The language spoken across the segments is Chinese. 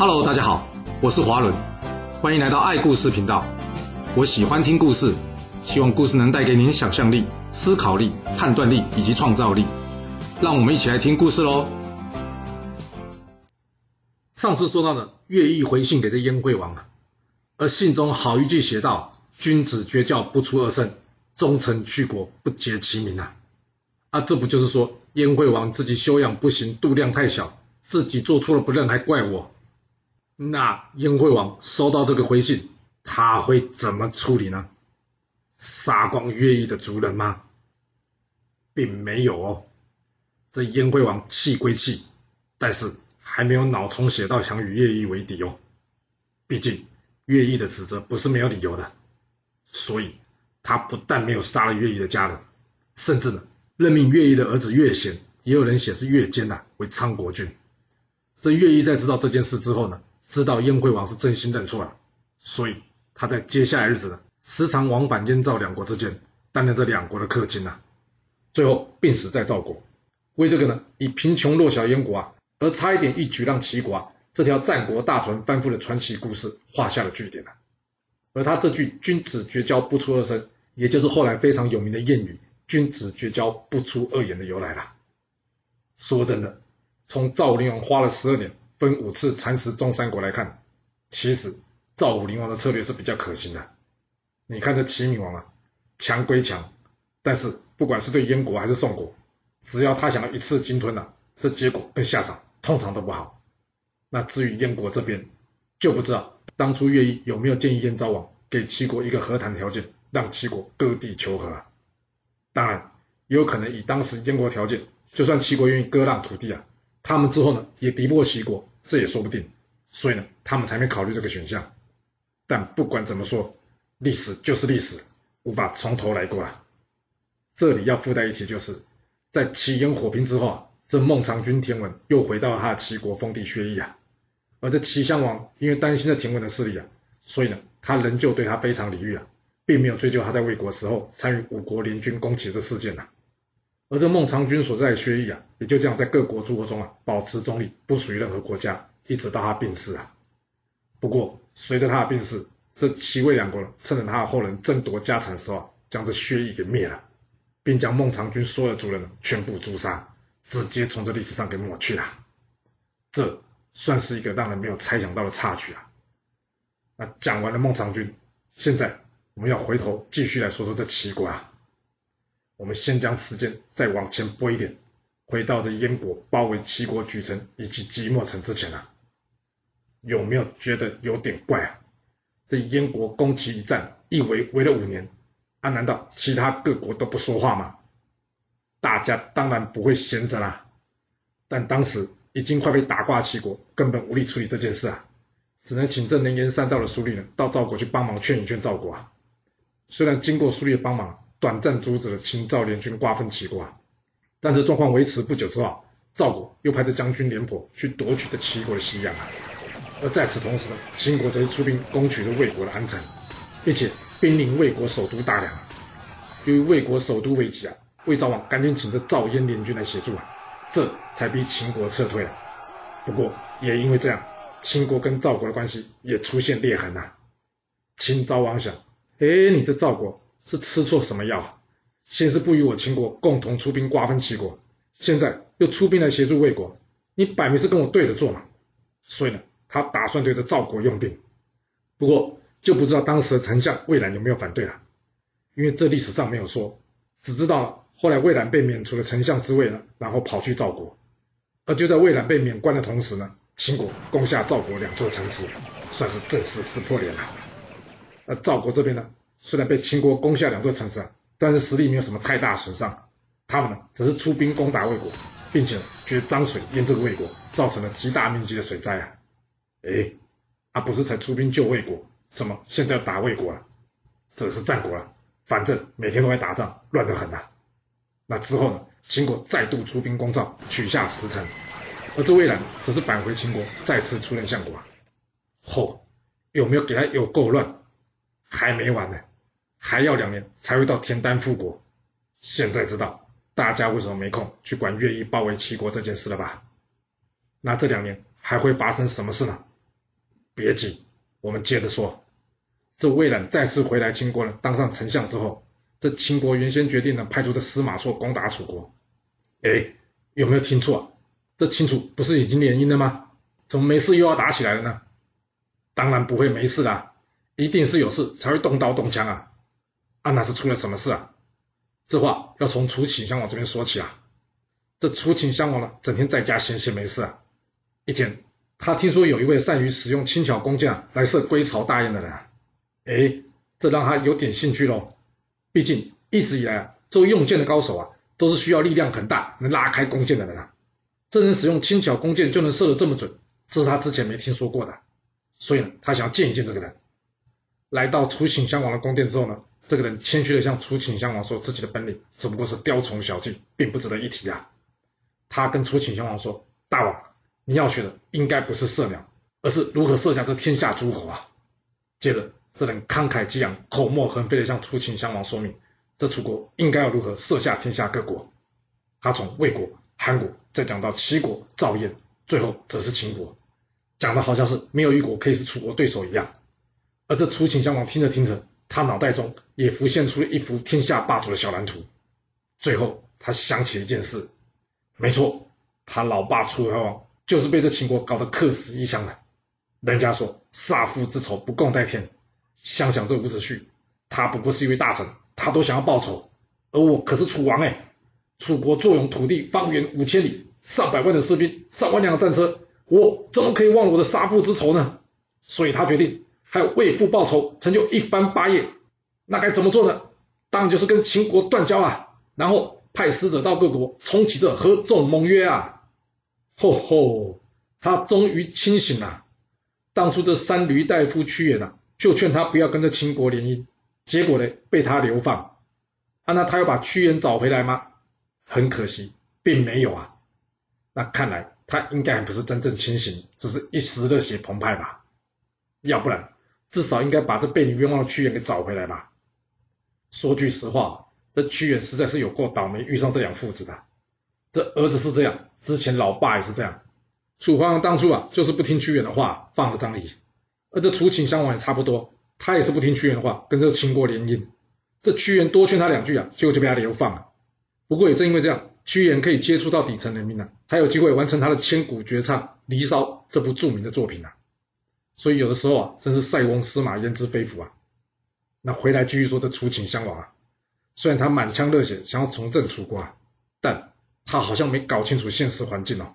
Hello，大家好，我是华伦，欢迎来到爱故事频道。我喜欢听故事，希望故事能带给您想象力、思考力、判断力以及创造力。让我们一起来听故事喽。上次说到的乐毅回信给这燕惠王啊，而信中好一句写道：“君子绝教不出二圣，忠臣去国不结其名啊。”啊，这不就是说燕惠王自己修养不行，度量太小，自己做错了不认，还怪我？那燕惠王收到这个回信，他会怎么处理呢？杀光乐毅的族人吗？并没有哦。这燕惠王气归气，但是还没有脑充血到想与乐毅为敌哦。毕竟乐毅的指责不是没有理由的，所以他不但没有杀了乐毅的家人，甚至呢，任命乐毅的儿子乐贤，也有人写是乐坚呐，为昌国君。这乐毅在知道这件事之后呢，知道燕惠王是真心认错了，所以他在接下来日子呢，时常往返燕赵两国之间，担任这两国的客卿呐、啊。最后病死在赵国，为这个呢，以贫穷弱小燕国啊，而差一点一举让齐国啊这条战国大船翻覆的传奇故事画下了句点了。而他这句“君子绝交不出二声”，也就是后来非常有名的谚语“君子绝交不出二言”的由来了。说真的，从赵灵王花了十二年。分五次蚕食中三国来看，其实赵武灵王的策略是比较可行的。你看这齐闵王啊，强归强，但是不管是对燕国还是宋国，只要他想要一次鲸吞啊，这结果跟下场通常都不好。那至于燕国这边，就不知道当初乐毅有没有建议燕昭王给齐国一个和谈条件，让齐国割地求和啊。当然，也有可能以当时燕国条件，就算齐国愿意割让土地啊，他们之后呢也敌不过齐国。这也说不定，所以呢，他们才没考虑这个选项。但不管怎么说，历史就是历史，无法从头来过啊。这里要附带一提，就是在齐燕火拼之后啊，这孟尝君田文又回到了他的齐国封地薛邑啊。而这齐襄王因为担心这田文的势力啊，所以呢，他仍旧对他非常礼遇啊，并没有追究他在魏国时候参与五国联军攻齐这事件呐、啊。而这孟尝君所在的薛邑啊，也就这样在各国诸侯中啊，保持中立，不属于任何国家，一直到他病逝啊。不过随着他的病逝，这齐魏两国趁着他的后人争夺家产的时候啊，将这薛邑给灭了，并将孟尝君所有族人全部诛杀，直接从这历史上给抹去了。这算是一个让人没有猜想到的插曲啊。那讲完了孟尝君，现在我们要回头继续来说说这齐国啊。我们先将时间再往前拨一点，回到这燕国包围齐国莒城以及即墨城之前啊，有没有觉得有点怪啊？这燕国攻齐一战一围围了五年，啊，难道其他各国都不说话吗？大家当然不会闲着啦，但当时已经快被打挂齐国根本无力处理这件事啊，只能请这能言善道的苏厉呢到赵国去帮忙劝一劝赵国啊。虽然经过苏厉的帮忙。短暂阻止了秦赵联军瓜分齐国啊，但这状况维持不久之后，赵国又派这将军廉颇去夺取这齐国的西阳啊。而在此同时呢，秦国则是出兵攻取了魏国的安城，并且兵临魏国首都大梁啊。由于魏国首都危急啊，魏昭王赶紧请这赵燕联军来协助啊，这才逼秦国撤退了。不过也因为这样，秦国跟赵国的关系也出现裂痕啊。秦昭王想，哎，你这赵国。是吃错什么药？先是不与我秦国共同出兵瓜分齐国，现在又出兵来协助魏国，你摆明是跟我对着做嘛！所以呢，他打算对着赵国用兵。不过就不知道当时的丞相魏冉有没有反对了，因为这历史上没有说，只知道后来魏冉被免除了丞相之位了，然后跑去赵国。而就在魏冉被免官的同时呢，秦国攻下赵国两座城池，算是正式撕破脸了。而赵国这边呢？虽然被秦国攻下两座城池啊，但是实力没有什么太大损伤。他们呢，只是出兵攻打魏国，并且决漳水淹这个魏国，造成了极大面积的水灾啊！哎，啊不是才出兵救魏国，怎么现在要打魏国了？这是战国了，反正每天都在打仗，乱得很呐、那之后呢，秦国再度出兵攻赵，取下十城，而这魏览则是返回秦国，再次出任相国啊。嚯，有没有给他有够乱？还没完呢。还要两年才会到田单复国，现在知道大家为什么没空去管乐毅包围齐国这件事了吧？那这两年还会发生什么事呢？别急，我们接着说。这魏冉再次回来秦国呢，当上丞相之后，这秦国原先决定呢，派出这司马错攻打楚国。哎，有没有听错？这秦楚不是已经联姻了吗？怎么没事又要打起来了呢？当然不会没事啦，一定是有事才会动刀动枪啊！啊，那是出了什么事啊？这话要从楚顷襄王这边说起啊。这楚顷襄王呢，整天在家闲闲没事啊。一天，他听说有一位善于使用轻巧弓箭，来设归巢大宴的人啊。哎，这让他有点兴趣喽。毕竟一直以来啊，这位用箭的高手啊，都是需要力量很大，能拉开弓箭的人啊。这人使用轻巧弓箭就能射得这么准，这是他之前没听说过的。所以呢，他想要见一见这个人。来到楚顷襄王的宫殿之后呢，这个人谦虚地向楚顷襄王说自己的本领只不过是雕虫小技，并不值得一提啊。他跟楚顷襄王说：“大王，你要学的应该不是射鸟，而是如何射下这天下诸侯啊。”接着，这人慷慨激昂、口沫横飞地向楚顷襄王说明，这楚国应该要如何射下天下各国。他从魏国。韩国再讲到齐国、赵燕，最后则是秦国，讲的好像是没有一国可以是楚国对手一样。而这楚顷襄王听着听着，他脑袋中也浮现出了一幅天下霸主的小蓝图。最后他想起了一件事，没错，他老爸楚怀王就是被这秦国搞得客死异乡的。人家说杀父之仇不共戴天，想想这伍子胥，他不过是一位大臣，他都想要报仇，而我可是楚王哎。楚国坐拥土地方圆五千里，上百万的士兵，上万辆的战车，我怎么可以忘了我的杀父之仇呢？所以他决定还有为父报仇，成就一番霸业。那该怎么做呢？当然就是跟秦国断交啊，然后派使者到各国，重启这合纵盟约啊。吼吼，他终于清醒了。当初这三閭大夫屈原啊，就劝他不要跟着秦国联姻，结果呢，被他流放。啊，那他要把屈原找回来吗？很可惜，并没有啊。那看来他应该还不是真正清醒，只是一时热血澎湃吧。要不然，至少应该把这被你冤枉的屈原给找回来吧。说句实话，这屈原实在是有够倒霉，遇上这两父子的。这儿子是这样，之前老爸也是这样。楚怀王当初啊，就是不听屈原的话，放了张仪。而这楚顷襄王也差不多，他也是不听屈原的话，跟这秦国联姻。这屈原多劝他两句啊，结果就被他流放了。不过也正因为这样，屈原可以接触到底层人民啊，才有机会完成他的千古绝唱《离骚》这部著名的作品啊。所以有的时候啊，真是塞翁失马焉知非福啊。那回来继续说这楚顷襄王啊，虽然他满腔热血想要重振楚国啊，但他好像没搞清楚现实环境哦。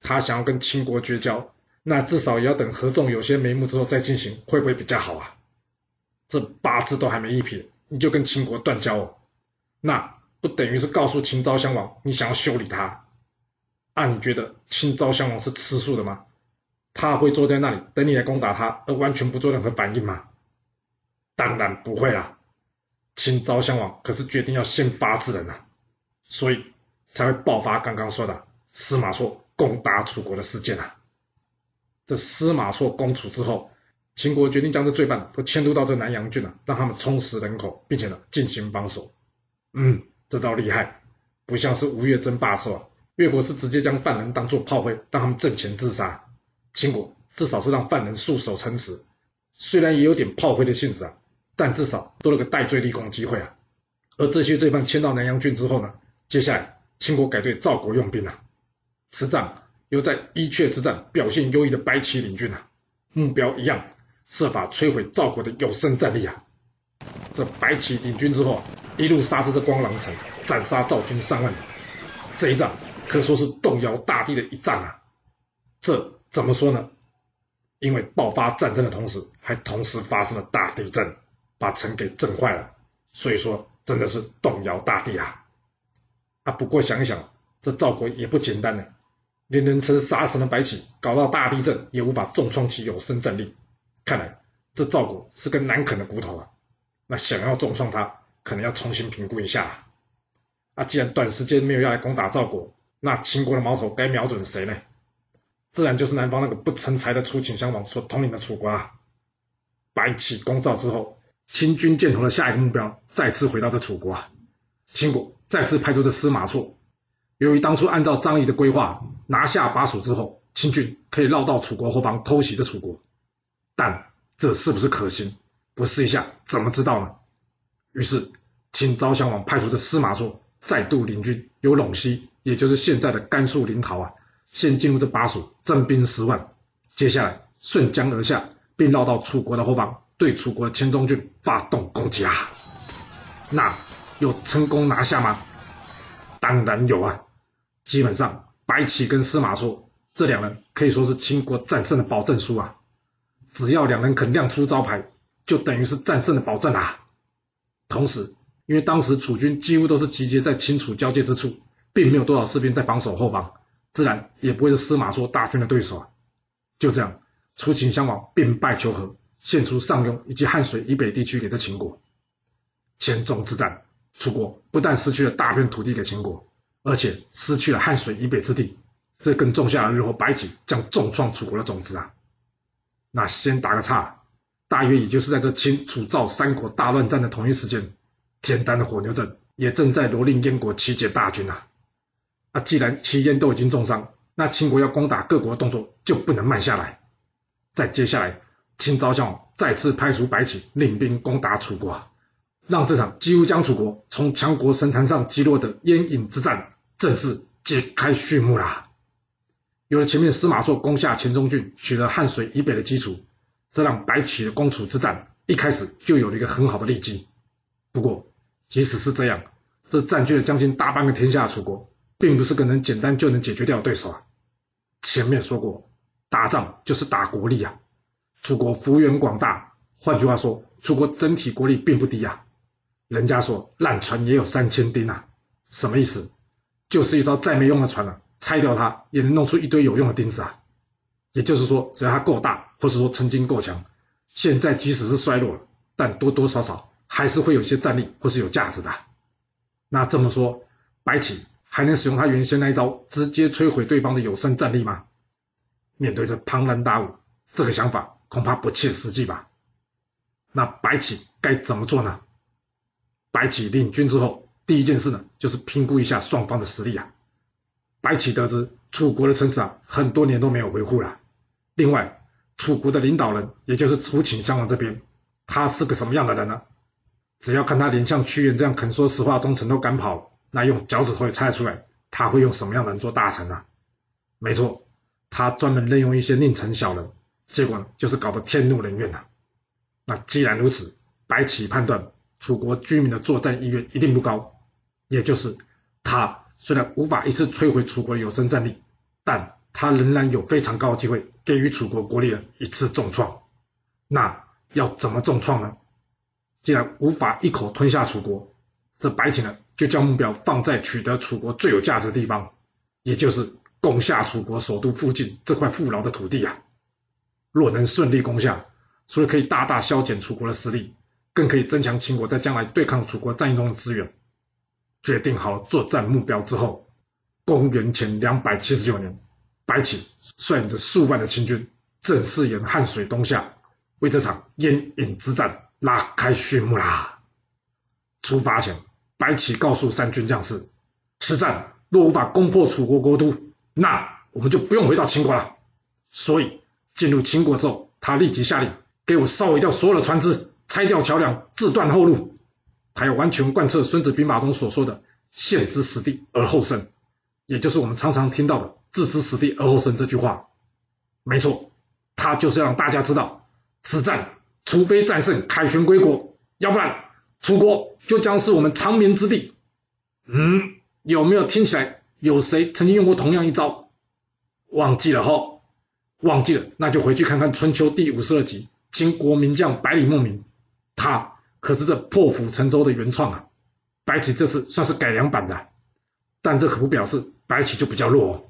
他想要跟秦国绝交，那至少也要等合纵有些眉目之后再进行，会不会比较好啊？这八字都还没一撇，你就跟秦国断交哦？那？不等于是告诉秦昭襄王，你想要修理他？啊，你觉得秦昭襄王是吃素的吗？他会坐在那里等你来攻打他，而完全不做任何反应吗？当然不会啦。秦昭襄王可是决定要先发制人啊，所以才会爆发刚刚说的司马错攻打楚国的事件啊。这司马错攻楚之后，秦国决定将这罪犯都迁都到这南阳郡啊，让他们充实人口，并且呢进行帮手。嗯。这招厉害，不像是吴越争霸时候，越国是直接将犯人当作炮灰，让他们阵前自杀。秦国至少是让犯人束手称词，虽然也有点炮灰的性质啊，但至少多了个戴罪立功的机会啊。而这些罪犯迁到南阳郡之后呢，接下来秦国改对赵国用兵了，啊。此战由在伊阙之战表现优异的白起领军啊，目标一样，设法摧毁赵国的有生战力啊。这白起领军之后，一路杀至这光狼城，斩杀赵军上万人。这一仗可说是动摇大地的一仗啊！这怎么说呢？因为爆发战争的同时，还同时发生了大地震，把城给震坏了。所以说，真的是动摇大地啊！啊，不过想一想，这赵国也不简单呢，连人称杀神的白起，搞到大地震也无法重创其有生战力。看来这赵国是根难啃的骨头啊！那想要重创他，可能要重新评估一下啊。啊，既然短时间没有要来攻打赵国，那秦国的矛头该瞄准谁呢？自然就是南方那个不成才的楚顷襄王所统领的楚国啊。白起攻赵之后，秦军箭头的下一个目标再次回到这楚国啊。秦国再次派出这司马错。由于当初按照张仪的规划，拿下巴蜀之后，秦军可以绕到楚国后方偷袭这楚国，但这是不是可行？不试一下怎么知道呢？于是秦昭襄王派出的司马错再度领军，由陇西，也就是现在的甘肃临洮啊，先进入这巴蜀，征兵十万，接下来顺江而下，并绕到楚国的后方，对楚国的黔中郡发动攻击啊。那有成功拿下吗？当然有啊！基本上，白起跟司马错这两人可以说是秦国战胜的保证书啊。只要两人肯亮出招牌，就等于是战胜的保证啊。同时，因为当时楚军几乎都是集结在秦楚交界之处，并没有多少士兵在防守后方，自然也不会是司马错大军的对手啊。就这样，楚秦襄王兵败求和，献出上庸以及汉水以北地区给这秦国。黔中之战，楚国不但失去了大片土地给秦国，而且失去了汉水以北之地，这更种下了日后白起将重创楚国的种子啊！那先打个岔，大约也就是在这秦楚赵三国大乱战的同一时间，田单的火牛阵也正在蹂躏燕国齐简大军啊！啊，既然齐燕都已经重伤，那秦国要攻打各国动作就不能慢下来。再接下来，秦昭襄王再次派出白起领兵攻打楚国。让这场几乎将楚国从强国神坛上击落的阉郢之战正式揭开序幕啦！有了前面司马错攻下黔中郡，取得汉水以北的基础，这让白起的攻楚之战一开始就有了一个很好的利基。不过，即使是这样，这占据了将近大半个天下楚国，并不是个能简单就能解决掉的对手啊！前面说过，打仗就是打国力啊！楚国幅员广大，换句话说，楚国整体国力并不低啊！人家说烂船也有三千钉啊，什么意思？就是一艘再没用的船了，拆掉它也能弄出一堆有用的钉子啊。也就是说，只要它够大，或是说曾经够强，现在即使是衰落了，但多多少少还是会有些战力或是有价值的。那这么说，白起还能使用他原先那一招，直接摧毁对方的有生战力吗？面对这庞然大物，这个想法恐怕不切实际吧？那白起该怎么做呢？白起领军之后，第一件事呢，就是评估一下双方的实力啊。白起得知楚国的城池啊，很多年都没有维护了。另外，楚国的领导人，也就是楚顷襄王这边，他是个什么样的人呢？只要看他连像屈原这样肯说实话、忠诚都敢跑，那用脚趾头也猜得出来，他会用什么样的人做大臣呢？没错，他专门任用一些佞臣小人，结果，就是搞得天怒人怨呐。那既然如此，白起判断。楚国居民的作战意愿一定不高，也就是他虽然无法一次摧毁楚国有生战力，但他仍然有非常高的机会给予楚国国力的一次重创。那要怎么重创呢？既然无法一口吞下楚国，这白起呢就将目标放在取得楚国最有价值的地方，也就是攻下楚国首都附近这块富饶的土地啊。若能顺利攻下，除了可以大大削减楚国的实力。更可以增强秦国在将来对抗楚国战役中的资源。决定好作战目标之后，公元前两百七十九年，白起率领着数万的秦军，正式沿汉水东下，为这场阉郢之战拉开序幕啦。出发前，白起告诉三军将士：此战若无法攻破楚国国都，那我们就不用回到秦国了。所以进入秦国之后，他立即下令，给我烧毁掉所有的船只。拆掉桥梁，自断后路，还要完全贯彻《孙子兵法》中所说的“陷之死地而后生”，也就是我们常常听到的“置之死地而后生”这句话。没错，他就是要让大家知道，此战除非战胜，凯旋归国，要不然楚国就将是我们长眠之地。嗯，有没有听起来有谁曾经用过同样一招？忘记了哈，忘记了，那就回去看看《春秋》第五十二集，秦国名将百里牧民。他可是这破釜沉舟的原创啊！白起这次算是改良版的，但这可不表示白起就比较弱哦。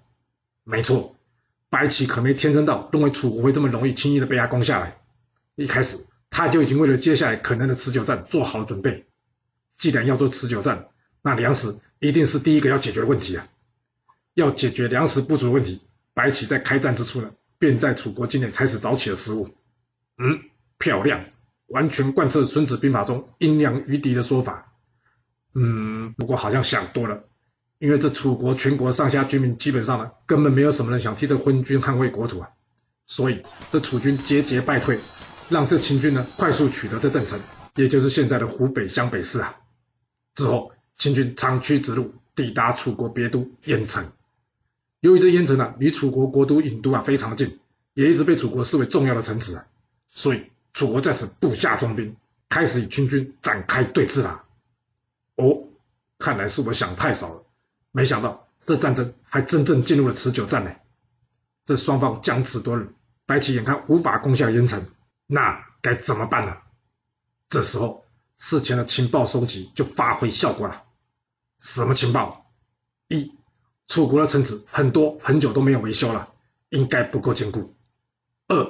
没错，白起可没天真到认为楚国会这么容易轻易的被他攻下来。一开始他就已经为了接下来可能的持久战做好了准备。既然要做持久战，那粮食一定是第一个要解决的问题啊！要解决粮食不足的问题，白起在开战之初呢，便在楚国境内开始找起了食物。嗯，漂亮。完全贯彻《孙子兵法》中“阴阳于敌”的说法。嗯，不过好像想多了，因为这楚国全国上下居民基本上呢，根本没有什么人想替这昏君捍卫国土啊。所以这楚军节节败退，让这秦军呢快速取得这邓城，也就是现在的湖北江北市啊。之后，秦军长驱直入，抵达楚国别都鄢城。由于这鄢城啊离楚国国都郢都啊非常近，也一直被楚国视为重要的城池啊，所以楚国在此布下重兵，开始与秦军展开对峙啦。哦，看来是我想太少了，没想到这战争还真正进入了持久战呢。这双方僵持多日，白起眼看无法攻下鄢城，那该怎么办呢？这时候，事前的情报收集就发挥效果了。什么情报？一，楚国的城池很多很久都没有维修了，应该不够坚固。二，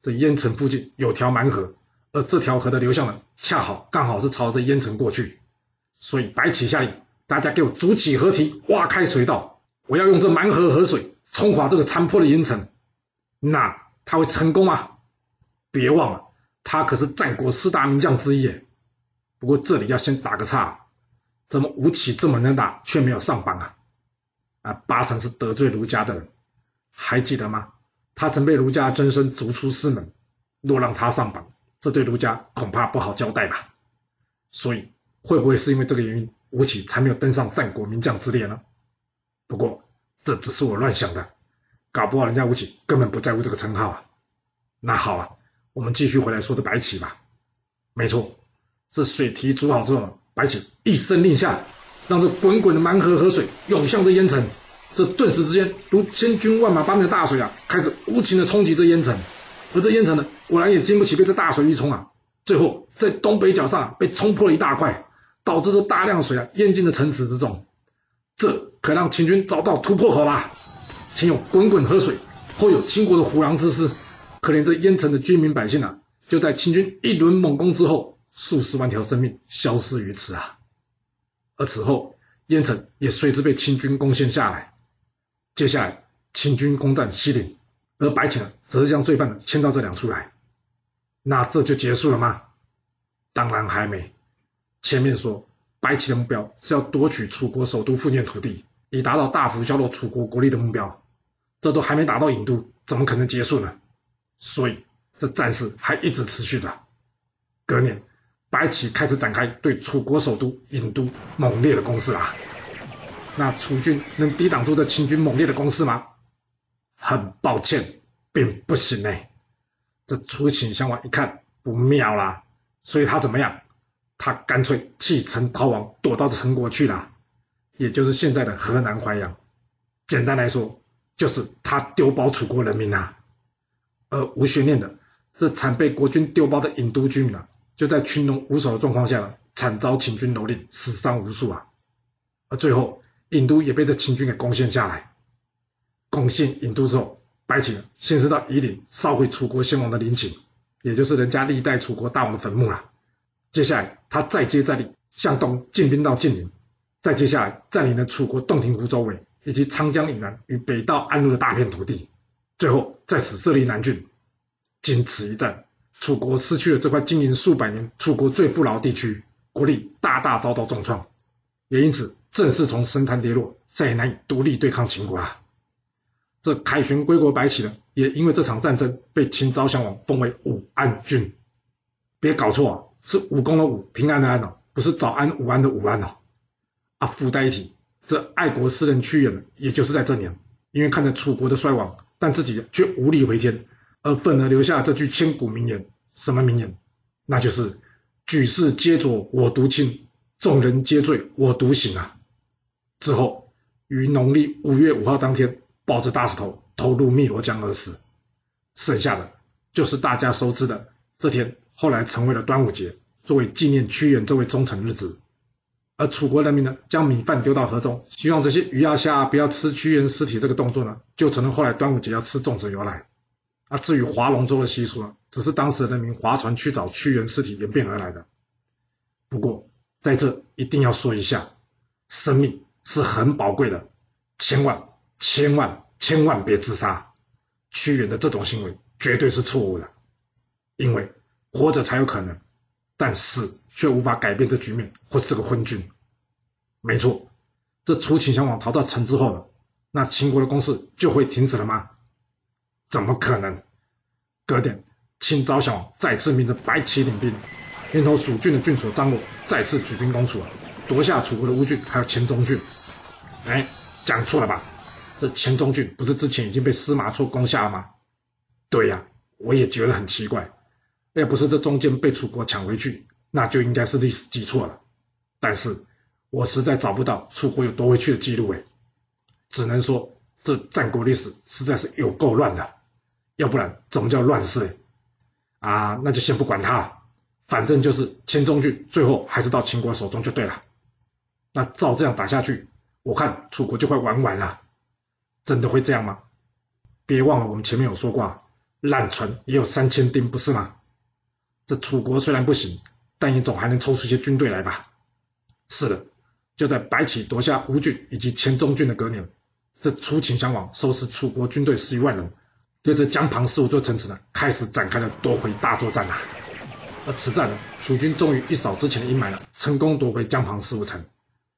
这鄢城附近有条蛮河，而这条河的流向呢，恰好刚好是朝着鄢城过去，所以白起下令大家给我筑起河堤，挖开水道，我要用这蛮河河水冲垮这个残破的鄢城。那他会成功吗？别忘了，他可是战国四大名将之一。不过这里要先打个岔，怎么吴起这么能打，却没有上榜啊？啊，八成是得罪儒家的人，还记得吗？他曾被儒家曾参逐出师门，若让他上榜，这对儒家恐怕不好交代吧？所以会不会是因为这个原因，吴起才没有登上战国名将之列呢？不过这只是我乱想的，搞不好人家吴起根本不在乎这个称号啊。那好啊，我们继续回来说这白起吧。没错。这水提煮好之后，白起一声令下，让这滚滚的蛮河河水涌向这鄢城。这顿时之间，如千军万马般的大水啊，开始无情的冲击这鄢城。而这鄢城呢，果然也经不起被这大水一冲啊，最后在东北角上啊，被冲破了一大块，导致这大量水啊淹进了城池之中。这可让秦军找到突破口了。前有滚滚河水，后有秦国的虎狼之师，可怜这燕城的居民百姓啊，就在秦军一轮猛攻之后。数十万条生命消失于此啊！而此后，燕城也随之被秦军攻陷下来。接下来，秦军攻占西陵，而白起呢，则是将罪犯迁到这两处来。那这就结束了吗？当然还没。前面说，白起的目标是要夺取楚国首都附近土地，以达到大幅削弱楚国国力的目标。这都还没打到郢都，怎么可能结束呢？所以，这战事还一直持续着。隔年。白起开始展开对楚国首都郢都猛烈的攻势啊。那楚军能抵挡住这秦军猛烈的攻势吗？很抱歉，并不行呢。这楚顷襄王一看不妙啦，所以他怎么样？他干脆弃城逃亡，躲到陈国去了，也就是现在的河南淮阳。简单来说，就是他丢包楚国人民啊。而无悬念的，这惨被国军丢包的郢都居民啊。就在群龙无首的状况下呢，惨遭秦军蹂躏，死伤无数啊！而最后，郢都也被这秦军给攻陷下来。攻陷郢都之后，白起先是到夷陵烧毁楚国先王的陵寝，也就是人家历代楚国大王的坟墓了。接下来，他再接再厉，向东进兵到晋陵，再接下来占领了楚国洞庭湖周围以及长江以南与北道安陆的大片土地，最后在此设立南郡。经此一战。楚国失去了这块经营数百年、楚国最富饶地区，国力大大遭到重创，也因此正式从神坛跌落，再也难以独立对抗秦国啊。这凯旋归国白起呢，也因为这场战争被秦昭襄王封为武安君。别搞错啊，是武功的武，平安的安哦，不是早安午安的午安哦。啊，附带一提，这爱国诗人屈原，也就是在这年，因为看着楚国的衰亡，但自己却无力回天。而愤而留下这句千古名言，什么名言？那就是“举世皆浊我独清，众人皆醉我独醒”啊！之后于农历五月五号当天，抱着大石头投入汨罗江而死。剩下的就是大家熟知的这天，后来成为了端午节，作为纪念屈原这位忠臣日子。而楚国人民呢，将米饭丢到河中，希望这些鱼啊虾啊不要吃屈原尸体，这个动作呢，就成了后来端午节要吃粽子由来。啊，至于划龙舟的习俗呢，只是当时人民划船去找屈原尸体演变而来的。不过在这一定要说一下，生命是很宝贵的，千万千万千万别自杀。屈原的这种行为绝对是错误的，因为活着才有可能，但死却无法改变这局面或是这个昏君。没错，这楚顷襄王逃到城之后呢，那秦国的攻势就会停止了吗？怎么可能？隔天，秦昭襄王再次命着白起领兵，连同蜀郡的郡守张罗再次举兵攻楚，夺下楚国的乌郡还有黔中郡。哎，讲错了吧？这黔中郡不是之前已经被司马错攻下了吗？对呀，我也觉得很奇怪。要不是这中间被楚国抢回去，那就应该是历史记错了。但是我实在找不到楚国有夺回去的记录，哎，只能说这战国历史实在是有够乱的。要不然怎么叫乱世？啊，那就先不管他了，反正就是秦中郡最后还是到秦国手中就对了。那照这样打下去，我看楚国就快玩完了。真的会这样吗？别忘了我们前面有说过，烂船也有三千钉，不是吗？这楚国虽然不行，但也总还能抽出些军队来吧？是的，就在白起夺下乌郡以及黔中郡的隔年，这楚顷襄王收拾楚国军队十余万人，对着江旁十五座城池呢，开始展开了夺回大作战啊！而此战呢，楚军终于一扫之前的阴霾了，成功夺回江旁十五城。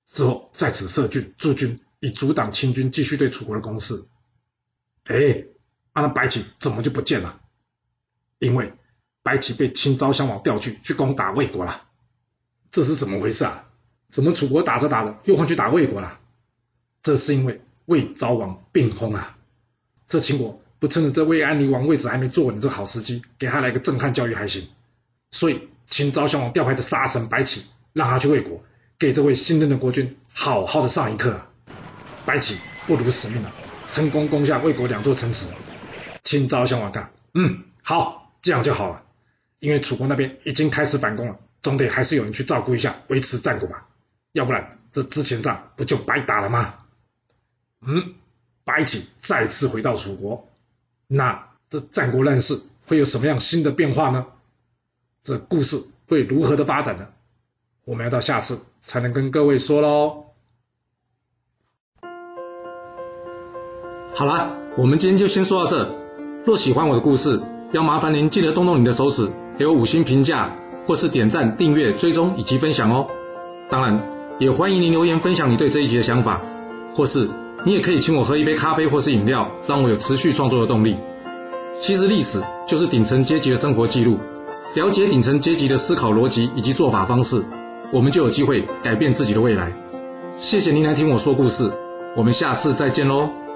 之后在此设郡驻军，以阻挡秦军继续对楚国的攻势。哎，那白起怎么就不见了？因为白起被秦昭襄王调去去攻打魏国了，这是怎么回事啊？怎么楚国打着打着又换去打魏国了？这是因为魏昭王病薨啊！这秦国不趁着这魏安尼王位置还没坐稳这好时机，给他来个震撼教育还行。所以秦昭襄王调派的杀神白起，让他去魏国，给这位新任的国君好好的上一课！白起不辱使命了，成功攻下魏国两座城池。秦昭襄王看，嗯，好，这样就好了。因为楚国那边已经开始反攻了，总得还是有人去照顾一下，维持战果吧，要不然这之前仗不就白打了吗？嗯，白起再次回到楚国，那这战国乱世会有什么样新的变化呢？这故事会如何的发展呢？我们要到下次才能跟各位说喽。好了，我们今天就先说到这。若喜欢我的故事，要麻烦您记得动动你的手指。给我五星评价，或是点赞、订阅、追踪以及分享哦。当然，也欢迎您留言分享你对这一集的想法，或是你也可以请我喝一杯咖啡或是饮料，让我有持续创作的动力。其实历史就是顶层阶级的生活记录，了解顶层阶级的思考逻辑以及做法方式，我们就有机会改变自己的未来。谢谢您来听我说故事，我们下次再见喽。